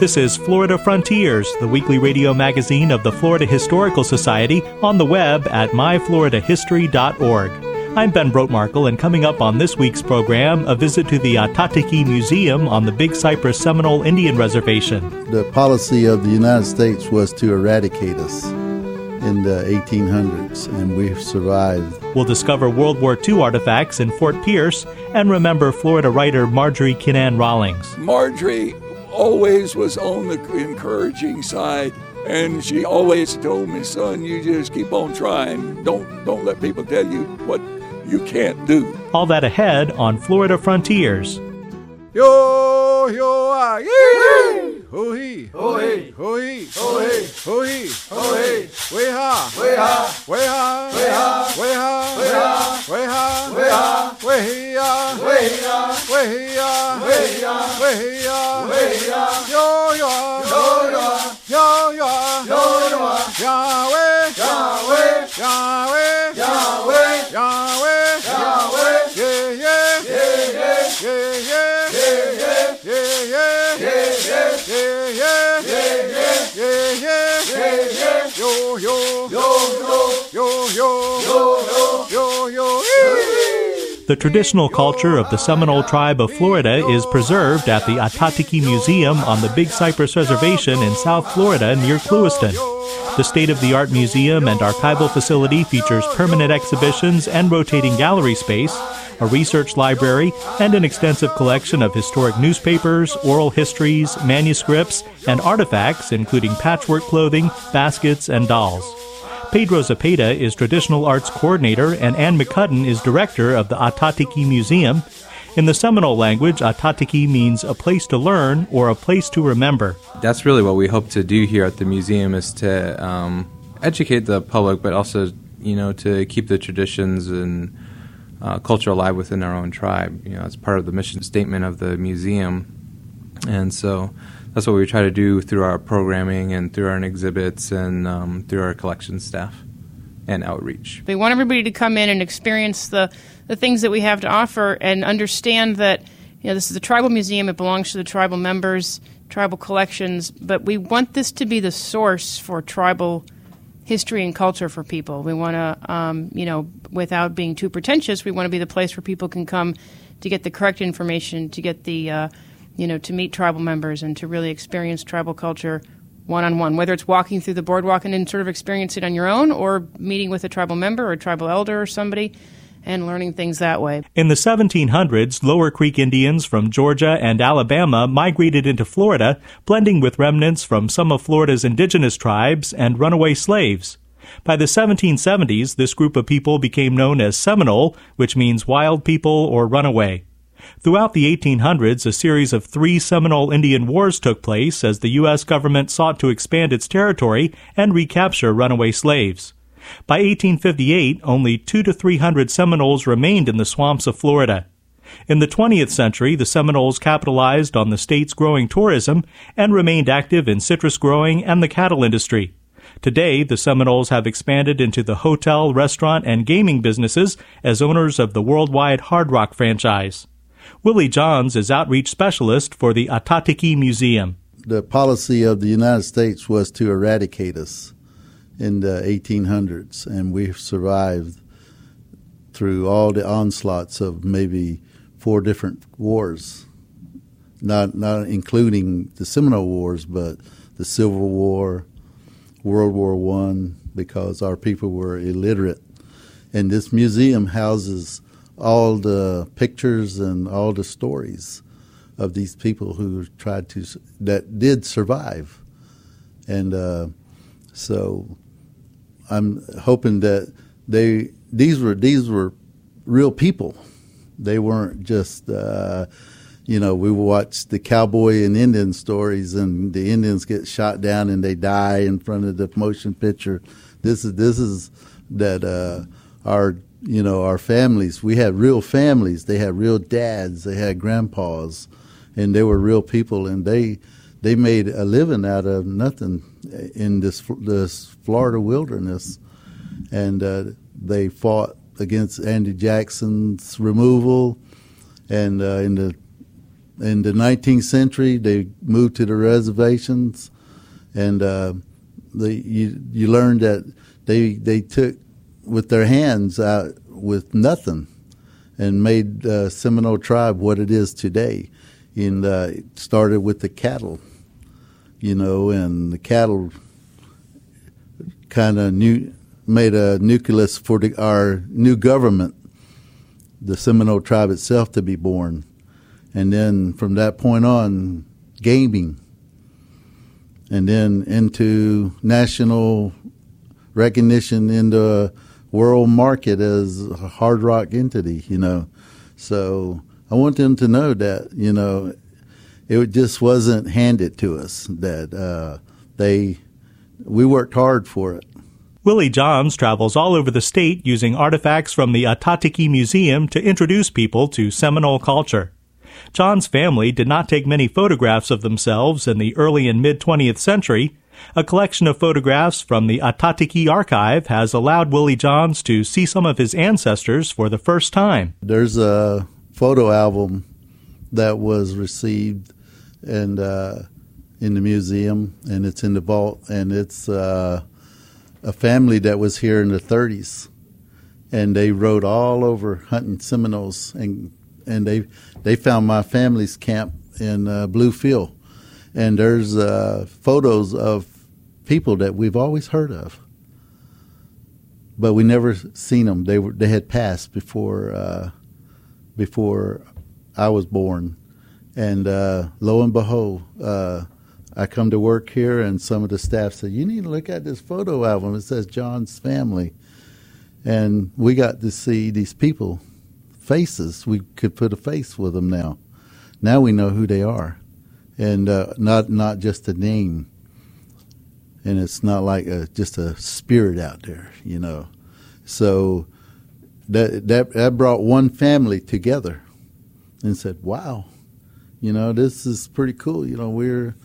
This is Florida Frontiers, the weekly radio magazine of the Florida Historical Society, on the web at myfloridahistory.org. I'm Ben Brotemarkle, and coming up on this week's program, a visit to the Ah-Tah-Thi-Ki Museum on the Big Cypress Seminole Indian Reservation. The policy of the United States was to eradicate us in the 1800s, and we've survived. We'll discover World War II artifacts in Fort Pierce and remember Florida writer Marjorie Kinnan Rawlings. Marjorie always was on the encouraging side. And she always told me, son, you just keep on trying. Don't don't let people tell you what you can't do. All that ahead on Florida Frontiers. Yo yo ah yee ho hee ho hee ho hee ho hee ho hee ho hee we ha we ha we ha we ha we ha we ha we ha we ha we hee ya we hee ya we hee ya we hee ya we hee ya we hee ya yo yo yo yo yo yo yo yo Yahweh. Yahweh. Yahweh yo yo yo yo yo yo yo yo yo The traditional culture of the Seminole tribe of Florida is preserved at the Ah-Tah-Thi-Ki Museum on the Big Cypress Reservation in South Florida near Clewiston. The state of the art museum and archival facility features permanent exhibitions and rotating gallery space, a research library, and an extensive collection of historic newspapers, oral histories, manuscripts, and artifacts, including patchwork clothing, baskets, and dolls. Pedro Zapata is traditional arts coordinator, and Ann McCudden is director of the Ah-Tah-Thi-Ki Museum. In the Seminole language, Ah-Tah-Thi-Ki means a place to learn or a place to remember. That's really what we hope to do here at the museum is to um, educate the public, but also, you know, to keep the traditions and uh, culture alive within our own tribe. You know, it's part of the mission statement of the museum, and so that's what we try to do through our programming and through our exhibits and um, through our collection staff and outreach. We want everybody to come in and experience the, the things that we have to offer and understand that you know this is a tribal museum. It belongs to the tribal members, tribal collections, but we want this to be the source for tribal history and culture for people. We want to, um, you know, without being too pretentious, we want to be the place where people can come to get the correct information, to get the, uh, you know, to meet tribal members and to really experience tribal culture one on one, whether it's walking through the boardwalk and then sort of experience it on your own or meeting with a tribal member or a tribal elder or somebody and learning things that way. In the 1700s, Lower Creek Indians from Georgia and Alabama migrated into Florida, blending with remnants from some of Florida's indigenous tribes and runaway slaves. By the 1770s, this group of people became known as Seminole, which means wild people or runaway. Throughout the 1800s, a series of three Seminole Indian wars took place as the U.S. government sought to expand its territory and recapture runaway slaves. By 1858, only two to three hundred Seminoles remained in the swamps of Florida. In the 20th century, the Seminoles capitalized on the state's growing tourism and remained active in citrus growing and the cattle industry. Today, the Seminoles have expanded into the hotel, restaurant, and gaming businesses as owners of the worldwide Hard Rock franchise. Willie Johns is outreach specialist for the Ah-Tah-Thi-Ki Museum. The policy of the United States was to eradicate us in the 1800s, and we've survived through all the onslaughts of maybe four different wars, not not including the Seminole Wars, but the Civil War, World War One, because our people were illiterate, and this museum houses all the pictures and all the stories of these people who tried to that did survive, and uh, so I'm hoping that they these were these were real people. They weren't just uh, you know, we watch the cowboy and Indian stories, and the Indians get shot down and they die in front of the motion picture. This is this is that uh, our you know our families. We had real families. They had real dads. They had grandpas, and they were real people, and they they made a living out of nothing in this this Florida wilderness, and uh, they fought against Andrew Jackson's removal, and uh, in the in the 19th century, they moved to the reservations, and uh, they, you you learned that they they took with their hands out with nothing, and made uh, Seminole tribe what it is today. And uh, it started with the cattle, you know, and the cattle kind of new made a nucleus for the, our new government, the Seminole tribe itself, to be born and then from that point on, gaming, and then into national recognition in the world market as a hard rock entity, you know. So I want them to know that, you know, it just wasn't handed to us, that uh, they, we worked hard for it. Willie Johns travels all over the state using artifacts from the Ah-Tah-Thi-Ki Museum to introduce people to Seminole culture. John's family did not take many photographs of themselves in the early and mid 20th century. A collection of photographs from the Ah-Tah-Thi-Ki archive has allowed Willie Johns to see some of his ancestors for the first time. There's a photo album that was received and uh, in the museum, and it's in the vault, and it's uh, a family that was here in the 30s, and they rode all over hunting Seminoles and and they they found my family's camp in uh, Bluefield, and there's uh, photos of people that we've always heard of, but we never seen them. They were they had passed before uh, before I was born, and uh, lo and behold. Uh, I come to work here, and some of the staff said, "You need to look at this photo album. It says John's family," and we got to see these people faces. We could put a face with them now. Now we know who they are, and uh, not not just a name. And it's not like a, just a spirit out there, you know. So that that that brought one family together, and said, "Wow, you know, this is pretty cool. You know, we're."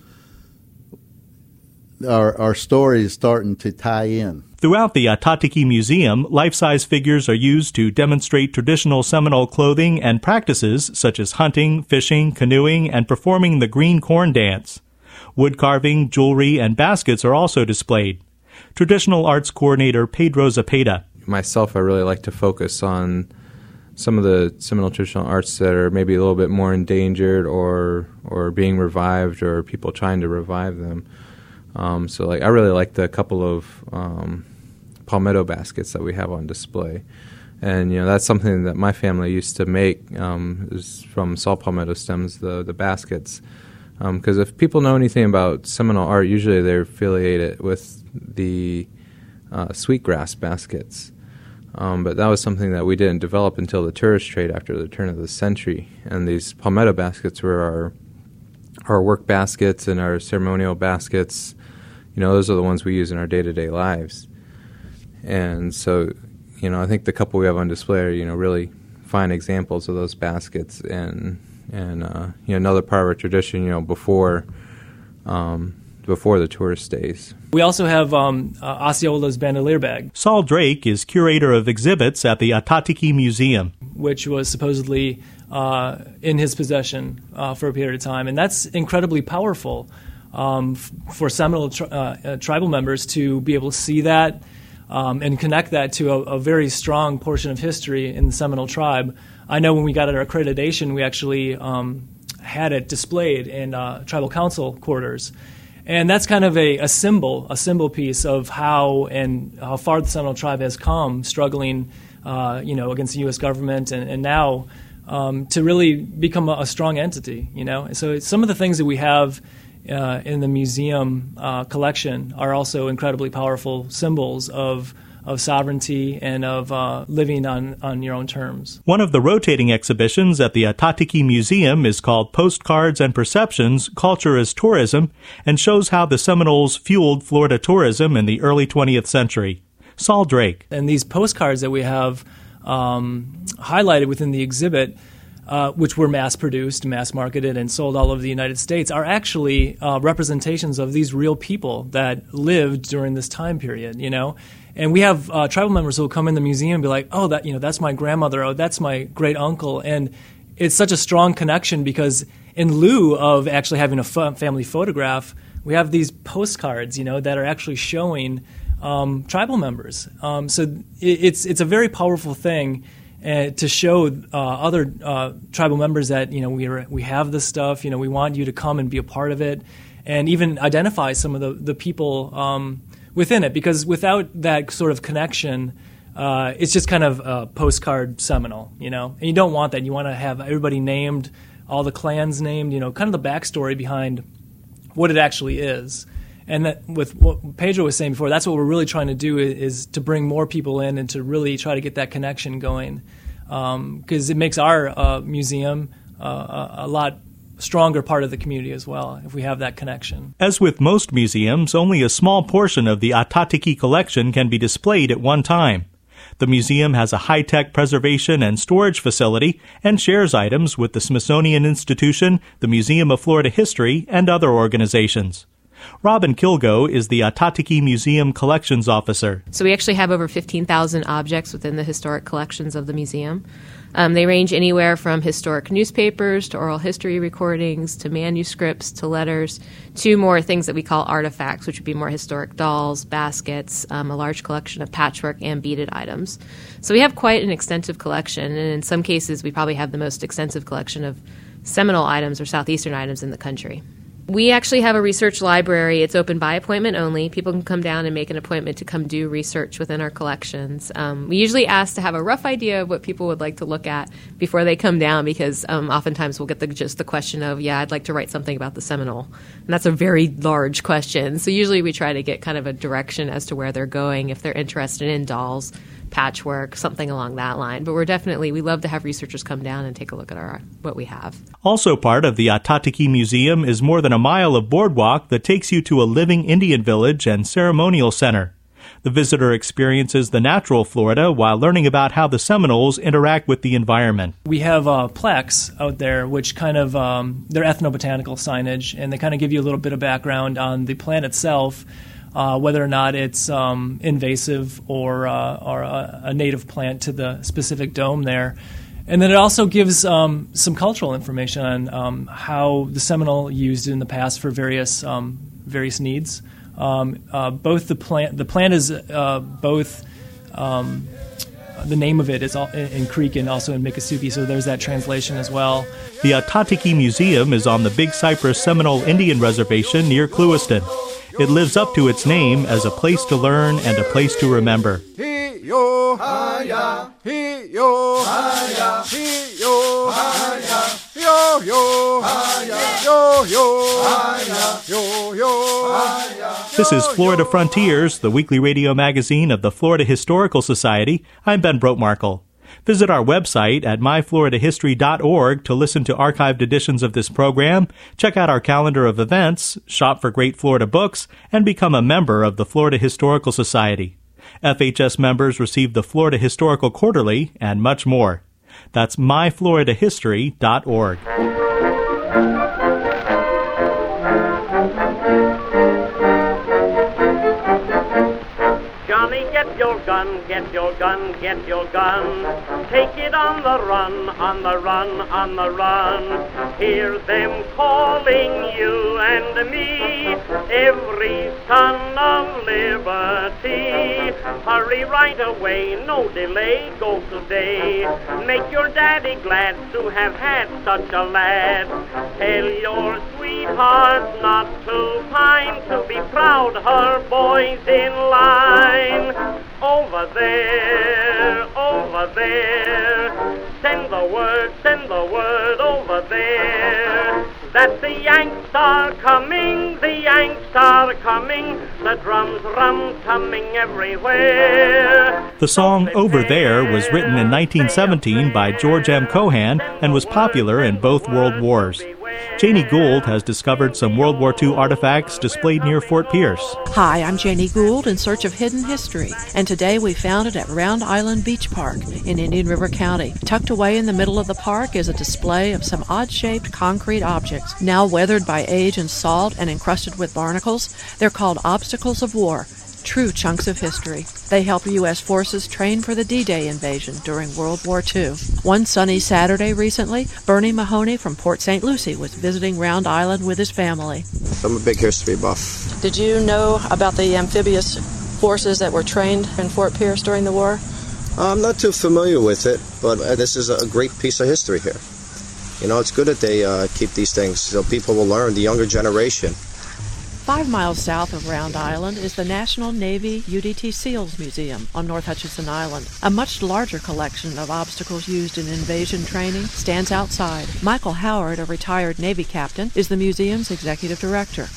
Our, our story is starting to tie in. Throughout the Ah-Tah-Thi-Ki Museum, life-size figures are used to demonstrate traditional Seminole clothing and practices such as hunting, fishing, canoeing, and performing the green corn dance. Wood carving, jewelry, and baskets are also displayed. Traditional arts coordinator Pedro Zapata. Myself, I really like to focus on some of the Seminole traditional arts that are maybe a little bit more endangered or or being revived or people trying to revive them. Um, so like I really like the couple of um, palmetto baskets that we have on display. And you know that's something that my family used to make um, is from saw palmetto stems, the the baskets. Because um, if people know anything about Seminole art, usually they're affiliated with the uh, sweetgrass baskets. Um, but that was something that we didn't develop until the tourist trade after the turn of the century. And these palmetto baskets were our our work baskets and our ceremonial baskets. You know, those are the ones we use in our day to day lives. And so, you know, I think the couple we have on display are, you know, really fine examples of those baskets and and uh, you know another part of our tradition, you know, before um, before the tourist days. We also have um, uh, Osceola's bandolier bag. Saul Drake is curator of exhibits at the Ah-Tah-Thi-Ki Museum, which was supposedly uh, in his possession uh, for a period of time, and that's incredibly powerful um, f- for Seminole tri- uh, uh, tribal members to be able to see that um, and connect that to a, a, very strong portion of history in the Seminole tribe. I know when we got our accreditation, we actually um, had it displayed in uh, tribal council quarters. And that's kind of a, a, symbol, a symbol piece of how and how far the Seminole tribe has come, struggling, uh, you know, against the U.S. government, and, and now um, to really become a, a, strong entity. You know, so some of the things that we have uh, in the museum uh, collection are also incredibly powerful symbols of of sovereignty and of uh, living on, on your own terms. One of the rotating exhibitions at the Ah-Tah-Thi-Ki Museum is called Postcards and Perceptions Culture as Tourism and shows how the Seminoles fueled Florida tourism in the early 20th century. Saul Drake. And these postcards that we have um, highlighted within the exhibit. Uh, which were mass produced, mass marketed, and sold all over the United States, are actually uh, representations of these real people that lived during this time period. You know, and we have uh, tribal members who will come in the museum and be like, "Oh, that you know, that's my grandmother. Oh, that's my great uncle," and it's such a strong connection because in lieu of actually having a family photograph, we have these postcards, you know, that are actually showing um, tribal members. Um, so it, it's it's a very powerful thing. Uh, to show uh, other uh, tribal members that you know we are, we have this stuff, you know we want you to come and be a part of it, and even identify some of the the people um, within it because without that sort of connection, uh, it's just kind of a postcard Seminole, you know. And you don't want that. You want to have everybody named, all the clans named, you know, kind of the backstory behind what it actually is. And that with what Pedro was saying before, that's what we're really trying to do is, is to bring more people in and to really try to get that connection going, because um, it makes our uh, museum uh, a lot stronger part of the community as well if we have that connection. As with most museums, only a small portion of the Ah-Tah-Thi-Ki collection can be displayed at one time. The museum has a high tech preservation and storage facility and shares items with the Smithsonian Institution, the Museum of Florida History, and other organizations. Robin Kilgo is the Ah-Tah-Thi-Ki Museum Collections Officer. So we actually have over 15,000 objects within the historic collections of the museum. Um, they range anywhere from historic newspapers to oral history recordings to manuscripts to letters to more things that we call artifacts, which would be more historic dolls, baskets, um, a large collection of patchwork and beaded items. So we have quite an extensive collection, and in some cases, we probably have the most extensive collection of Seminole items or Southeastern items in the country. We actually have a research library. It's open by appointment only. People can come down and make an appointment to come do research within our collections. Um, we usually ask to have a rough idea of what people would like to look at before they come down because um, oftentimes we'll get the, just the question of, yeah, I'd like to write something about the Seminole. And that's a very large question. So usually we try to get kind of a direction as to where they're going if they're interested in dolls patchwork, something along that line. But we're definitely we love to have researchers come down and take a look at our what we have. Also part of the Ah-Tah-Thi-Ki Museum is more than a mile of boardwalk that takes you to a living Indian village and ceremonial center. The visitor experiences the natural Florida while learning about how the Seminoles interact with the environment. We have uh, plaques out there, which kind of um, they're ethnobotanical signage, and they kind of give you a little bit of background on the plant itself uh, whether or not it's um, invasive or, uh, or a, a, native plant to the specific dome there. And then it also gives um, some cultural information on um, how the Seminole used it in the past for various um, various needs. Um, uh, both the plant the plant is uh, both um, the name of it is in Creek and also in Miccosukee, so there's that translation as well. The Ah-Tah-Thi-Ki Museum is on the Big Cypress Seminole Indian Reservation near Clewiston. It lives up to its name as a place to learn and a place to remember. This is Florida Frontiers, the weekly radio magazine of the Florida Historical Society. I'm Ben Brotemarkle. Visit our website at myfloridahistory.org to listen to archived editions of this program, check out our calendar of events, shop for great Florida books, and become a member of the Florida Historical Society. FHS members receive the Florida Historical Quarterly and much more. That's myfloridahistory.org. gun, get your gun, get your gun. Take it on the run, on the run, on the run. Hear them calling you and me, every son of liberty. Hurry right away, no delay, go today. Make your daddy glad to have had such a lad. Tell your sweetheart not to pine, to be proud her boy's in line. Over there, over there. Send the word, send the word over there. That the Yanks are coming, the Yanks are coming, the drums rum coming everywhere. The song Over There was written in 1917 by George M. Cohan and was popular in both World Wars. Janie Gould has discovered some World War II artifacts displayed near Fort Pierce. Hi, I'm Janie Gould in search of hidden history, and today we found it at Round Island Beach Park in Indian River County. Tucked away in the middle of the park is a display of some odd shaped concrete objects, now weathered by age and salt and encrusted with barnacles. They're called obstacles of war true chunks of history. They help U.S. forces train for the D Day invasion during World War II. One sunny Saturday recently, Bernie Mahoney from Port St. Lucie was visiting Round Island with his family. I'm a big history buff. Did you know about the amphibious forces that were trained in Fort Pierce during the war? I'm not too familiar with it, but uh, this is a great piece of history here. You know, it's good that they uh, keep these things so people will learn, the younger generation. Five miles south of Round Island is the National Navy UDT SEALs Museum on North Hutchinson Island. A much larger collection of obstacles used in invasion training stands outside. Michael Howard, a retired Navy captain, is the museum's executive director.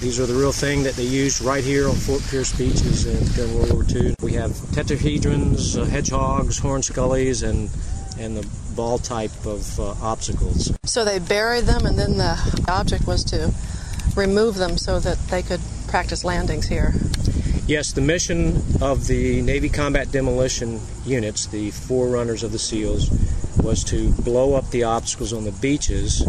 These are the real thing that they used right here on Fort Pierce beaches during World War II. We have tetrahedrons, uh, hedgehogs, horn scullies, and and the ball type of uh, obstacles. So they buried them, and then the object was to remove them so that they could practice landings here. Yes, the mission of the Navy Combat Demolition Units, the forerunners of the SEALs, was to blow up the obstacles on the beaches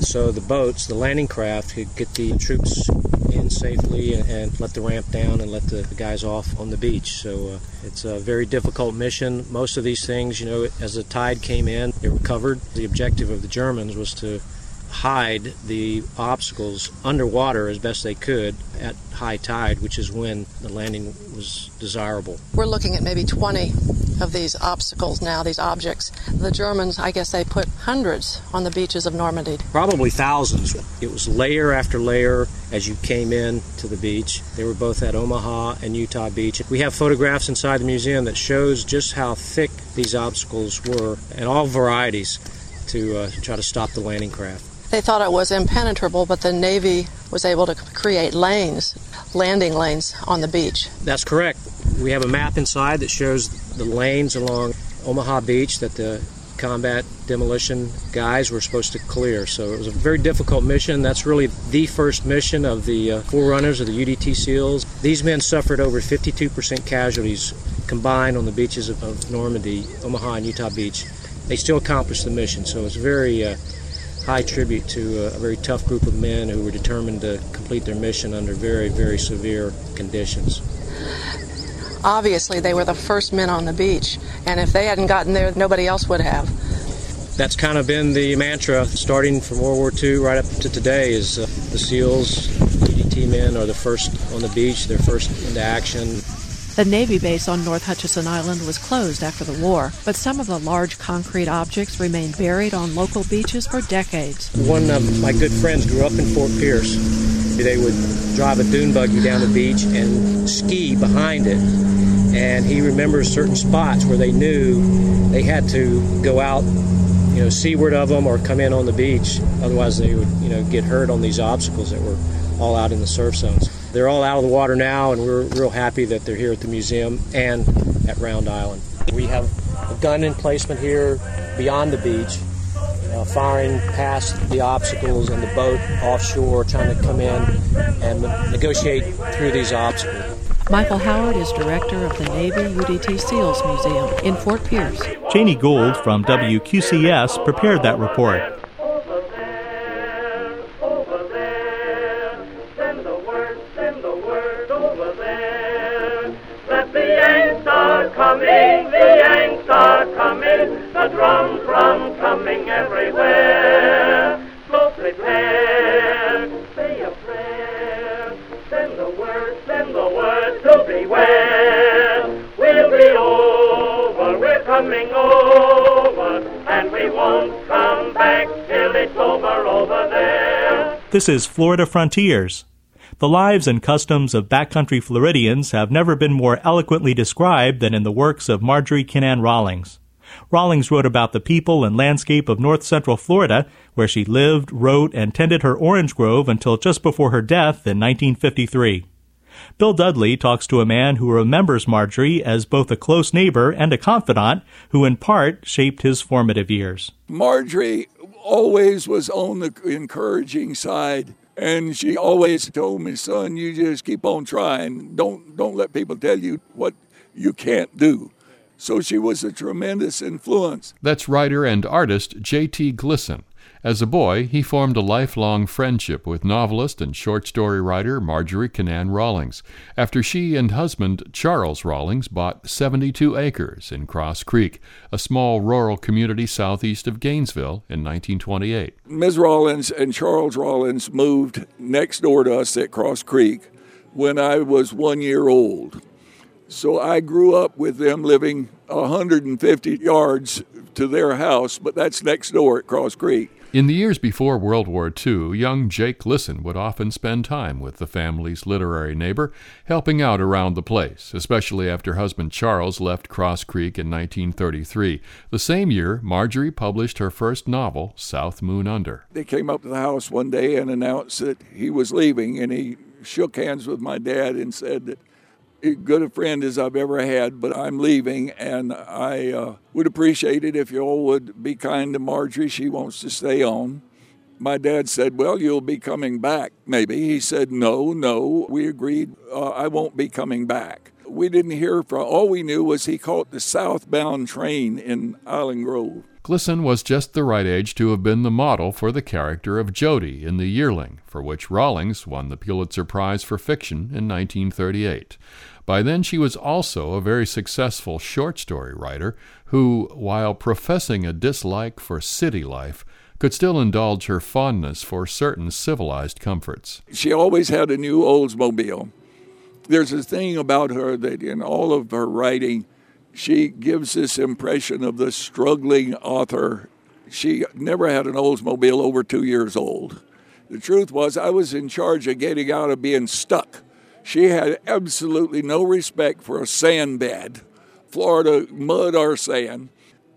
so the boats, the landing craft, could get the troops in safely and, and let the ramp down and let the, guys off on the beach. So uh, it's a very difficult mission. Most of these things, you know, as the tide came in, they were covered. The objective of the Germans was to hide the obstacles underwater as best they could at high tide, which is when the landing was desirable. We're looking at maybe 20 of these obstacles now, these objects. The Germans, I guess they put hundreds on the beaches of Normandy. Probably thousands. It was layer after layer as you came in to the beach. They were both at Omaha and Utah Beach. We have photographs inside the museum that shows just how thick these obstacles were and all varieties to uh, try to stop the landing craft. They thought it was impenetrable, but the Navy was able to create lanes, landing lanes on the beach. That's correct. We have a map inside that shows the lanes along Omaha Beach that the combat demolition guys were supposed to clear. So it was a very difficult mission. That's really the first mission of the uh, forerunners of the UDT SEALs. These men suffered over 52% casualties combined on the beaches of, of Normandy, Omaha, and Utah Beach. They still accomplished the mission. So it's very uh, high tribute to a, very tough group of men who were determined to complete their mission under very, very severe conditions. Obviously, they were the first men on the beach, and if they hadn't gotten there, nobody else would have. That's kind of been the mantra starting from World War II right up to today is uh, the SEALs, UDT men are the first on the beach, they're first into action. The Navy base on North Hutchinson Island was closed after the war, but some of the large concrete objects remained buried on local beaches for decades. One of my good friends grew up in Fort Pierce. They would drive a dune buggy down the beach and ski behind it. And he remembers certain spots where they knew they had to go out, you know, seaward of them or come in on the beach. Otherwise, they would, you know, get hurt on these obstacles that were all out in the surf zones. They're all out of the water now, and we're real happy that they're here at the museum and at Round Island. We have a gun emplacement here beyond the beach, uh, firing past the obstacles and the boat offshore, trying to come in and negotiate through these obstacles. Michael Howard is director of the Navy UDT SEALs Museum in Fort Pierce. Janie Gould from WQCS prepared that report. Prepare, say a prayer, send the word, send the word to beware. We'll be over, we're coming over, and we won't come back till it's over over there. This is Florida Frontiers. The lives and customs of backcountry Floridians have never been more eloquently described than in the works of Marjorie Kinnan Rawlings. Rawlings wrote about the people and landscape of north central Florida, where she lived, wrote, and tended her orange grove until just before her death in 1953. Bill Dudley talks to a man who remembers Marjorie as both a close neighbor and a confidant who, in part, shaped his formative years. Marjorie always was on the encouraging side. And she always told me, son, you just keep on trying. Don't don't let people tell you what you can't do. So she was a tremendous influence. That's writer and artist J.T. Glisson. As a boy, he formed a lifelong friendship with novelist and short story writer Marjorie Kinnan Rawlings after she and husband Charles Rawlings bought 72 acres in Cross Creek, a small rural community southeast of Gainesville, in 1928. Ms. Rawlings and Charles Rawlings moved next door to us at Cross Creek when I was one year old. So I grew up with them living 150 yards to their house, but that's next door at Cross Creek. In the years before World War II, young Jake Glisson would often spend time with the family's literary neighbor, helping out around the place, especially after husband Charles left Cross Creek in 1933. The same year, Marjorie published her first novel, South Moon Under. They came up to the house one day and announced that he was leaving, and he shook hands with my dad and said that good a friend as I've ever had, but I'm leaving, and I uh, would appreciate it if you all would be kind to Marjorie. She wants to stay on. My dad said, Well, you'll be coming back, maybe. He said, No, no. We agreed, uh, I won't be coming back. We didn't hear from, all we knew was he caught the southbound train in Island Grove. Glisson was just the right age to have been the model for the character of Jody in The Yearling, for which Rawlings won the Pulitzer Prize for Fiction in 1938. By then, she was also a very successful short story writer who, while professing a dislike for city life, could still indulge her fondness for certain civilized comforts. She always had a new Oldsmobile. There's a thing about her that in all of her writing, she gives this impression of the struggling author. She never had an Oldsmobile over two years old. The truth was, I was in charge of getting out of being stuck. She had absolutely no respect for a sand bed, Florida mud or sand.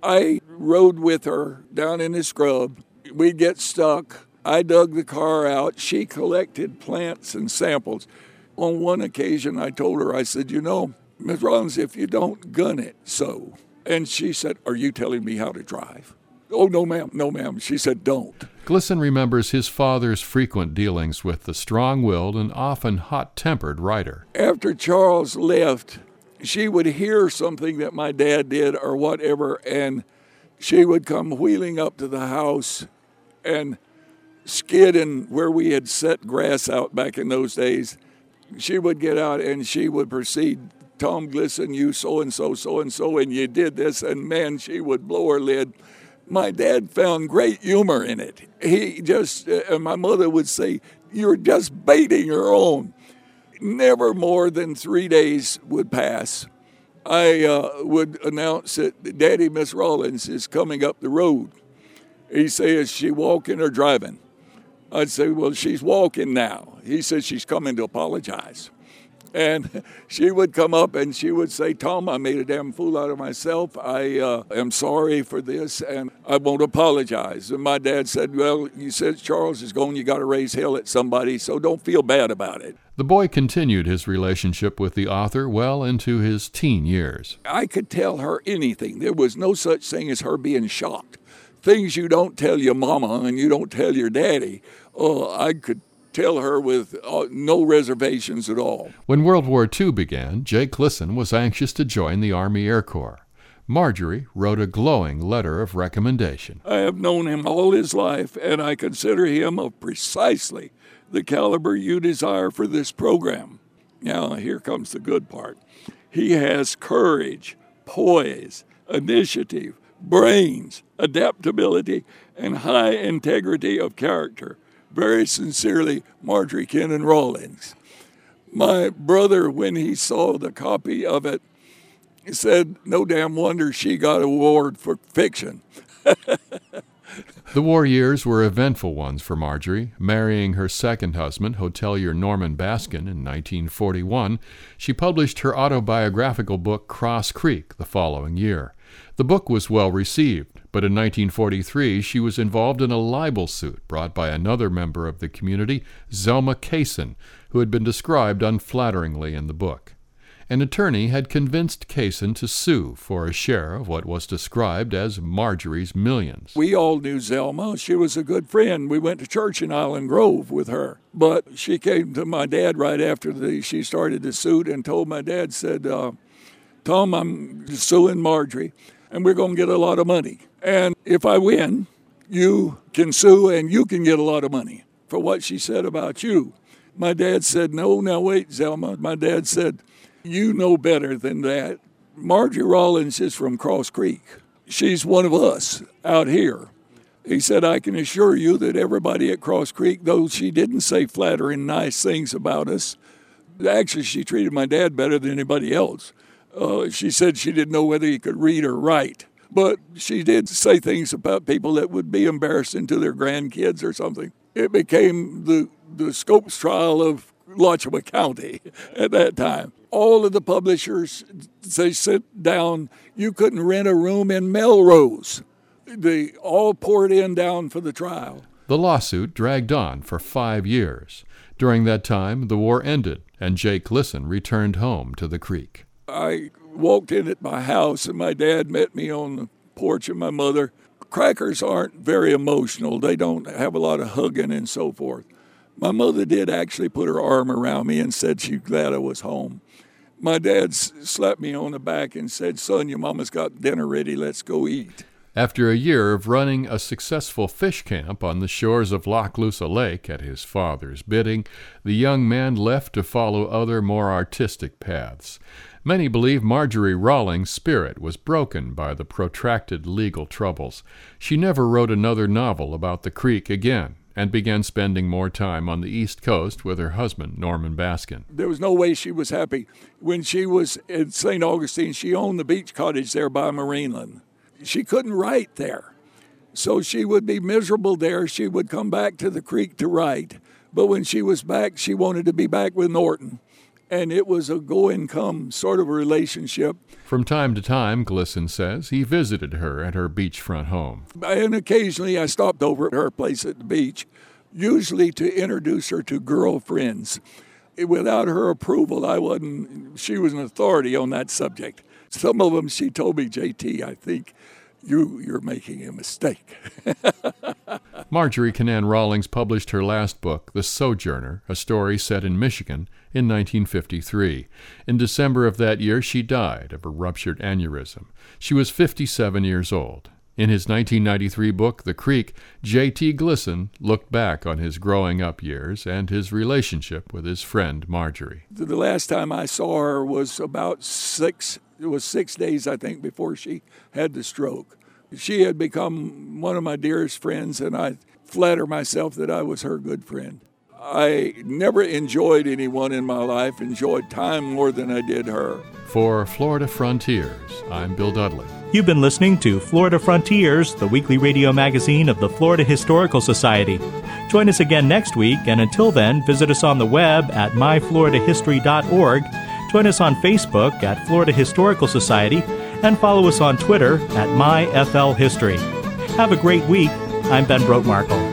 I rode with her down in the scrub. We'd get stuck. I dug the car out. She collected plants and samples. On one occasion, I told her, I said, You know, Ms. Rawlings, if you don't gun it, so. And she said, Are you telling me how to drive? Oh, no, ma'am, no, ma'am. She said, Don't. Glisson remembers his father's frequent dealings with the strong willed and often hot tempered writer. After Charles left, she would hear something that my dad did or whatever, and she would come wheeling up to the house and skid in where we had set grass out back in those days. She would get out and she would proceed, Tom Glisson, you so and so, so and so, and you did this, and man, she would blow her lid my dad found great humor in it. He just, uh, my mother would say, You're just baiting her on. Never more than three days would pass. I uh, would announce that Daddy Miss Rawlings is coming up the road. He says, she walking or driving? I'd say, Well, she's walking now. He says, She's coming to apologize. And she would come up and she would say, Tom, I made a damn fool out of myself. I uh, am sorry for this and I won't apologize. And my dad said, Well, you said Charles is gone, you got to raise hell at somebody, so don't feel bad about it. The boy continued his relationship with the author well into his teen years. I could tell her anything. There was no such thing as her being shocked. Things you don't tell your mama and you don't tell your daddy. Oh, I could tell her with uh, no reservations at all. When World War II began, Jake Glisson was anxious to join the Army Air Corps. Marjorie wrote a glowing letter of recommendation. I have known him all his life, and I consider him of precisely the caliber you desire for this program. Now, here comes the good part. He has courage, poise, initiative, brains, adaptability, and high integrity of character. Very sincerely, Marjorie Kinnan Rawlings. My brother, when he saw the copy of it, said, No damn wonder she got an award for fiction. The war years were eventful ones for Marjorie. Marrying her second husband, hotelier Norton Baskin, in 1941, she published her autobiographical book Cross Creek the following year. The book was well received, but in 1943 she was involved in a libel suit brought by another member of the community, Zelma Cason, who had been described unflatteringly in the book. An attorney had convinced Cason to sue for a share of what was described as Marjorie's millions. We all knew Zelma. She was a good friend. We went to church in Island Grove with her. But she came to my dad right after the, she started the suit and told my dad, said, uh, Tom, I'm suing Marjorie, and we're going to get a lot of money. And if I win, you can sue and you can get a lot of money for what she said about you. My dad said, No, now wait, Zelma. My dad said, You know better than that. Marjorie Rawlings is from Cross Creek. She's one of us out here. He said, I can assure you that everybody at Cross Creek, though she didn't say flattering, nice things about us, actually, she treated my dad better than anybody else. Uh, she said she didn't know whether he could read or write, but she did say things about people that would be embarrassing to their grandkids or something. It became the, the Scopes trial of Alachua County at that time. All of the publishers, they sit down. You couldn't rent a room in Melrose. They all poured in down for the trial. The lawsuit dragged on for five years. During that time, the war ended, and Jake Glisson returned home to the creek. I walked in at my house, and my dad met me on the porch of my mother. Crackers aren't very emotional, they don't have a lot of hugging and so forth. My mother did actually put her arm around me and said she's glad I was home. My dad slapped me on the back and said, Son, your mama's got dinner ready, let's go eat. After a year of running a successful fish camp on the shores of Lochloosa Lake at his father's bidding, the young man left to follow other more artistic paths. Many believe Marjorie Rawlings' spirit was broken by the protracted legal troubles. She never wrote another novel about the creek again and began spending more time on the East Coast with her husband, Norton Baskin. There was no way she was happy. When she was in St. Augustine, she owned the beach cottage there by Marineland she couldn't write there. So she would be miserable there. She would come back to the creek to write. But when she was back, she wanted to be back with Norton. And it was a go and come sort of a relationship. From time to time, Glisson says, he visited her at her beachfront home. And occasionally I stopped over at her place at the beach, usually to introduce her to girlfriends. Without her approval, I wasn't, she was an authority on that subject. Some of them she told me, JT, I think you you're making a mistake. Marjorie Kinnan Rawlings published her last book, The Sojourner, a story set in Michigan, in 1953. In December of that year, she died of a ruptured aneurysm. She was 57 years old. In his 1993 book, The Creek, J.T. Glisson looked back on his growing up years and his relationship with his friend Marjorie. The last time I saw her was about six, it was six days, I think, before she had the stroke. She had become one of my dearest friends, and I flatter myself that I was her good friend. I never enjoyed anyone in my life, enjoyed time more than I did her. For Florida Frontiers, I'm Bill Dudley. You've been listening to Florida Frontiers, the weekly radio magazine of the Florida Historical Society. Join us again next week, and until then, visit us on the web at myfloridahistory.org. Join us on Facebook at Florida Historical Society, and follow us on Twitter at myflhistory. Have a great week. I'm Ben Brotemarkle.